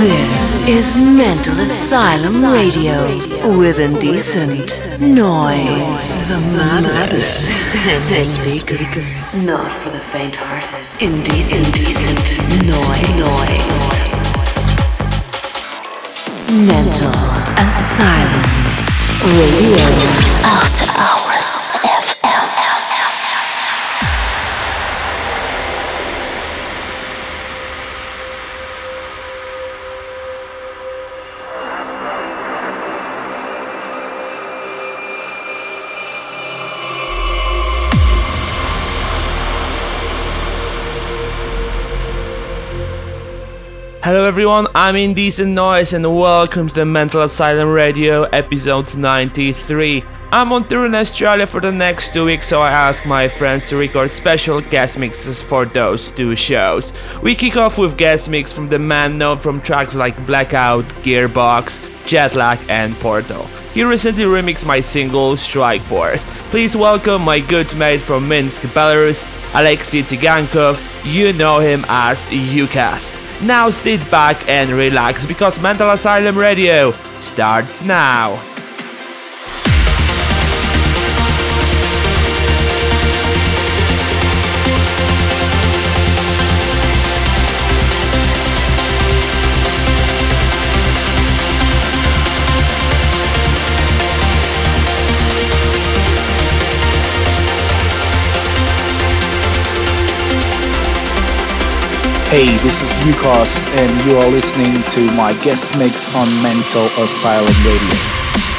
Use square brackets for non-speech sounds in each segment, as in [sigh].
This is Mental Asylum Radio with indecent noise. The madness [laughs] in the speakers. Not for the faint-hearted. Indecent, indecent noise. noise. Mental Asylum Radio. After Hours. Everyone, I'm Indecent Noise and welcome to the Mental Asylum Radio episode 93. I'm on tour in Australia for the next two weeks, so I asked my friends to record special guest mixes for those two shows. We kick off with guest mix from the man known from tracks like Blackout, Gearbox, Jetlag, and Portal. He recently remixed my single Strike Force. Please welcome my good mate from Minsk, Belarus, Alexei Tigankov. You know him as UCast. Now sit back and relax because Mental Asylum Radio starts now. Hey, this is Ucast, and you are listening to my guest mix on Mental Asylum Radio.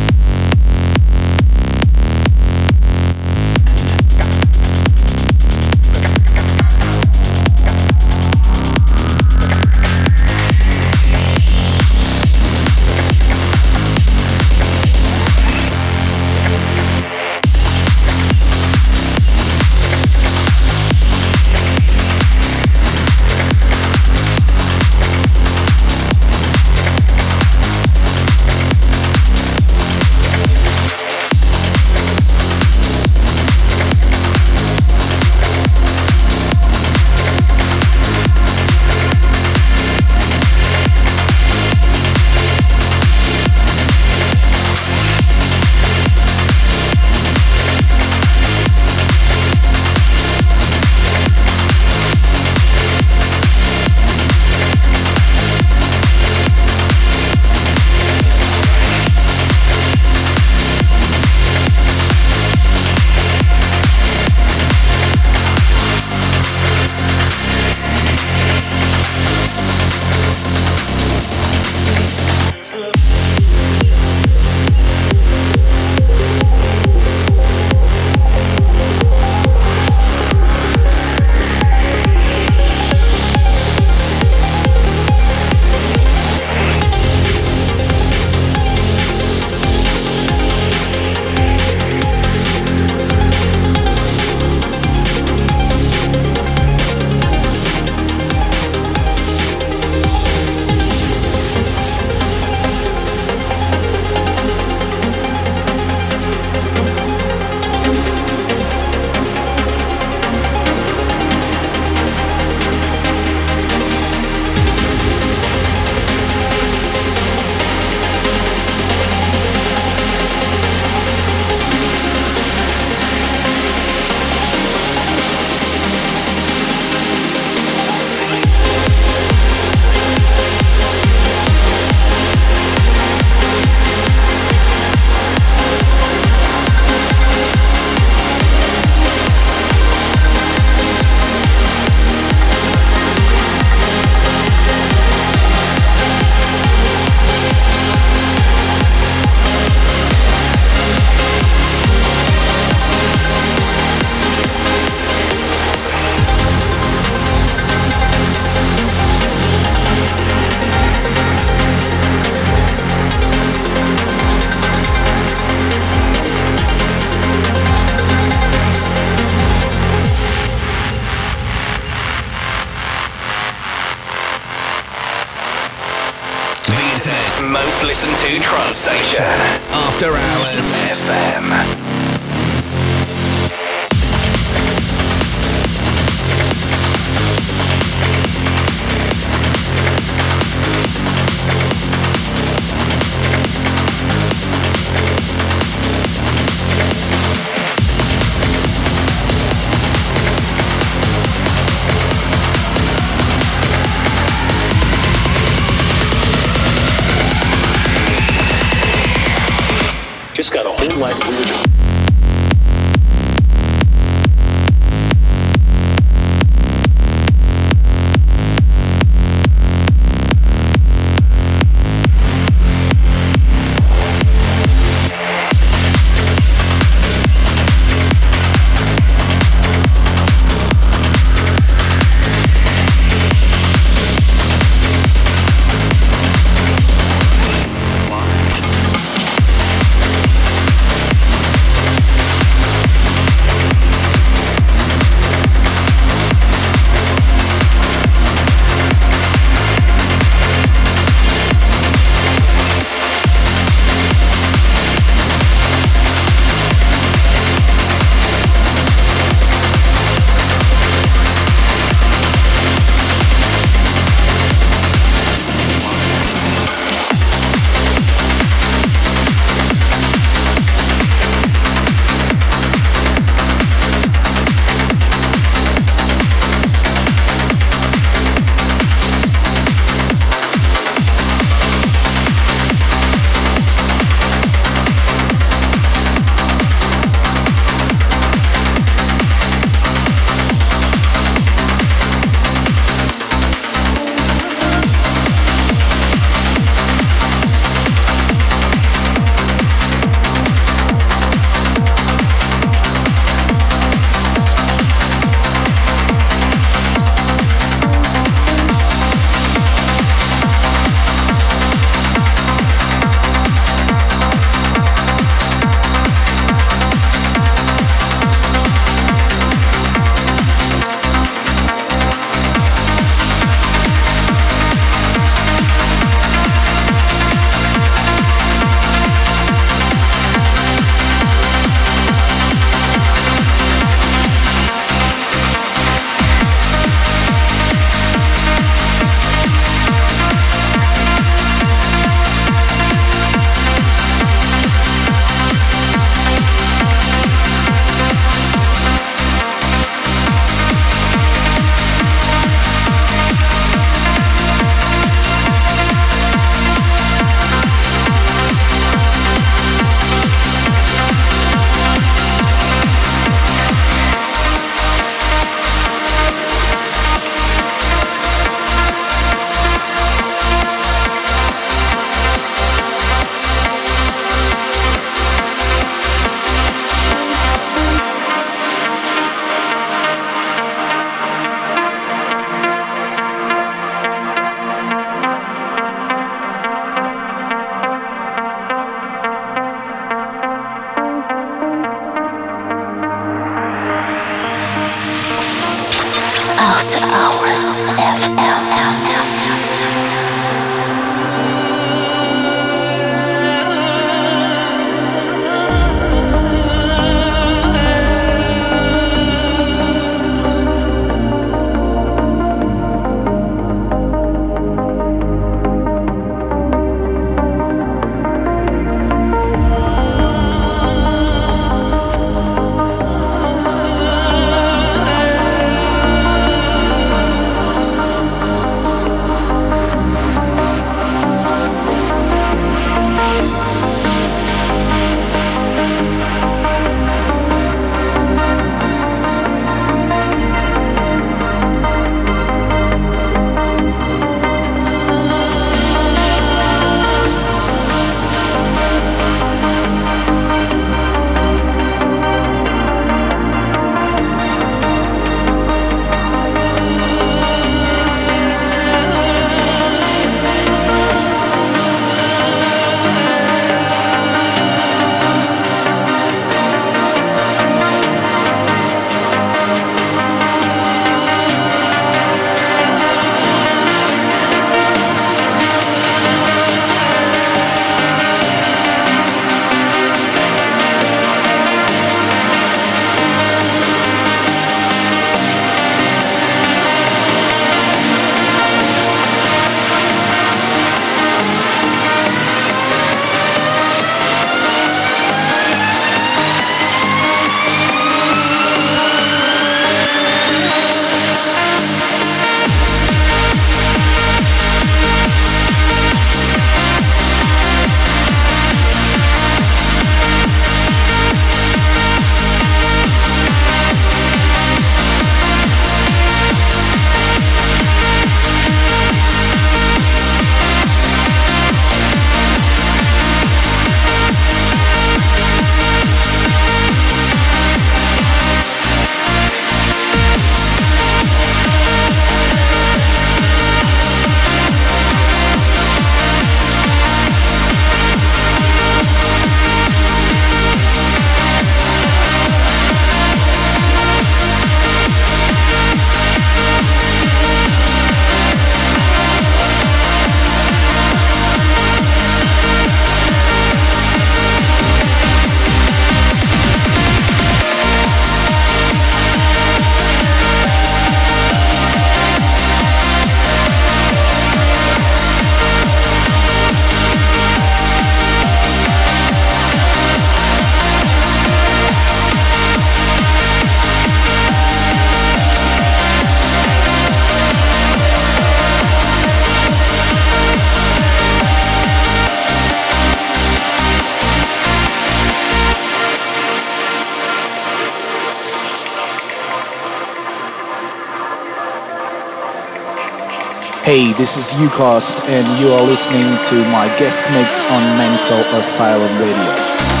This is Ucast, and you are listening to my guest mix on Mental Asylum Radio.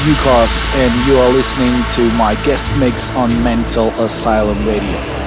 Is and you are listening to my guest mix on Mental Asylum Radio.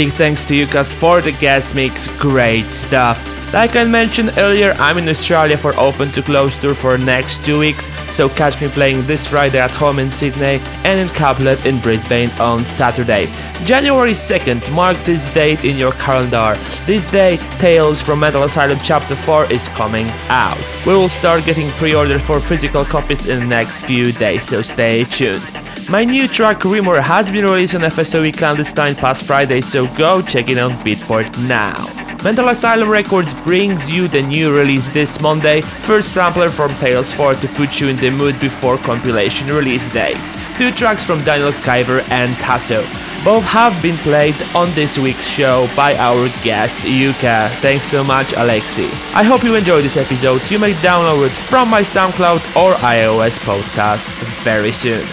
Big thanks to UCAST for the guest mix, great stuff. Like I mentioned earlier, I'm in Australia for Open to Close tour for next two weeks, so catch me playing this Friday at home in Sydney and in Couplet in Brisbane on Saturday. January 2nd, mark this date in your calendar. This day, Tales from Mental Asylum Chapter 4 is coming out. We will start getting pre-ordered for physical copies in the next few days, so stay tuned. My new track Rumor has been released on FSOE Clandestine past Friday, so go check it on Beatport now. Mental Asylum Records brings you the new release this Monday, first sampler from Tales 4 to put you in the mood before compilation release date. Two tracks from Daniel Skyver and Tasso. Both have been played on this week's show by our guest Yuka. Thanks so much, Alexi. I hope you enjoyed this episode. You may download it from my SoundCloud or iOS podcast very soon.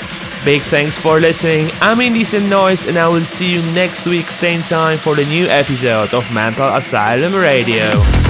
Big thanks for listening. I'm Indecent Noise, and I will see you next week, same time, for the new episode of Mental Asylum Radio.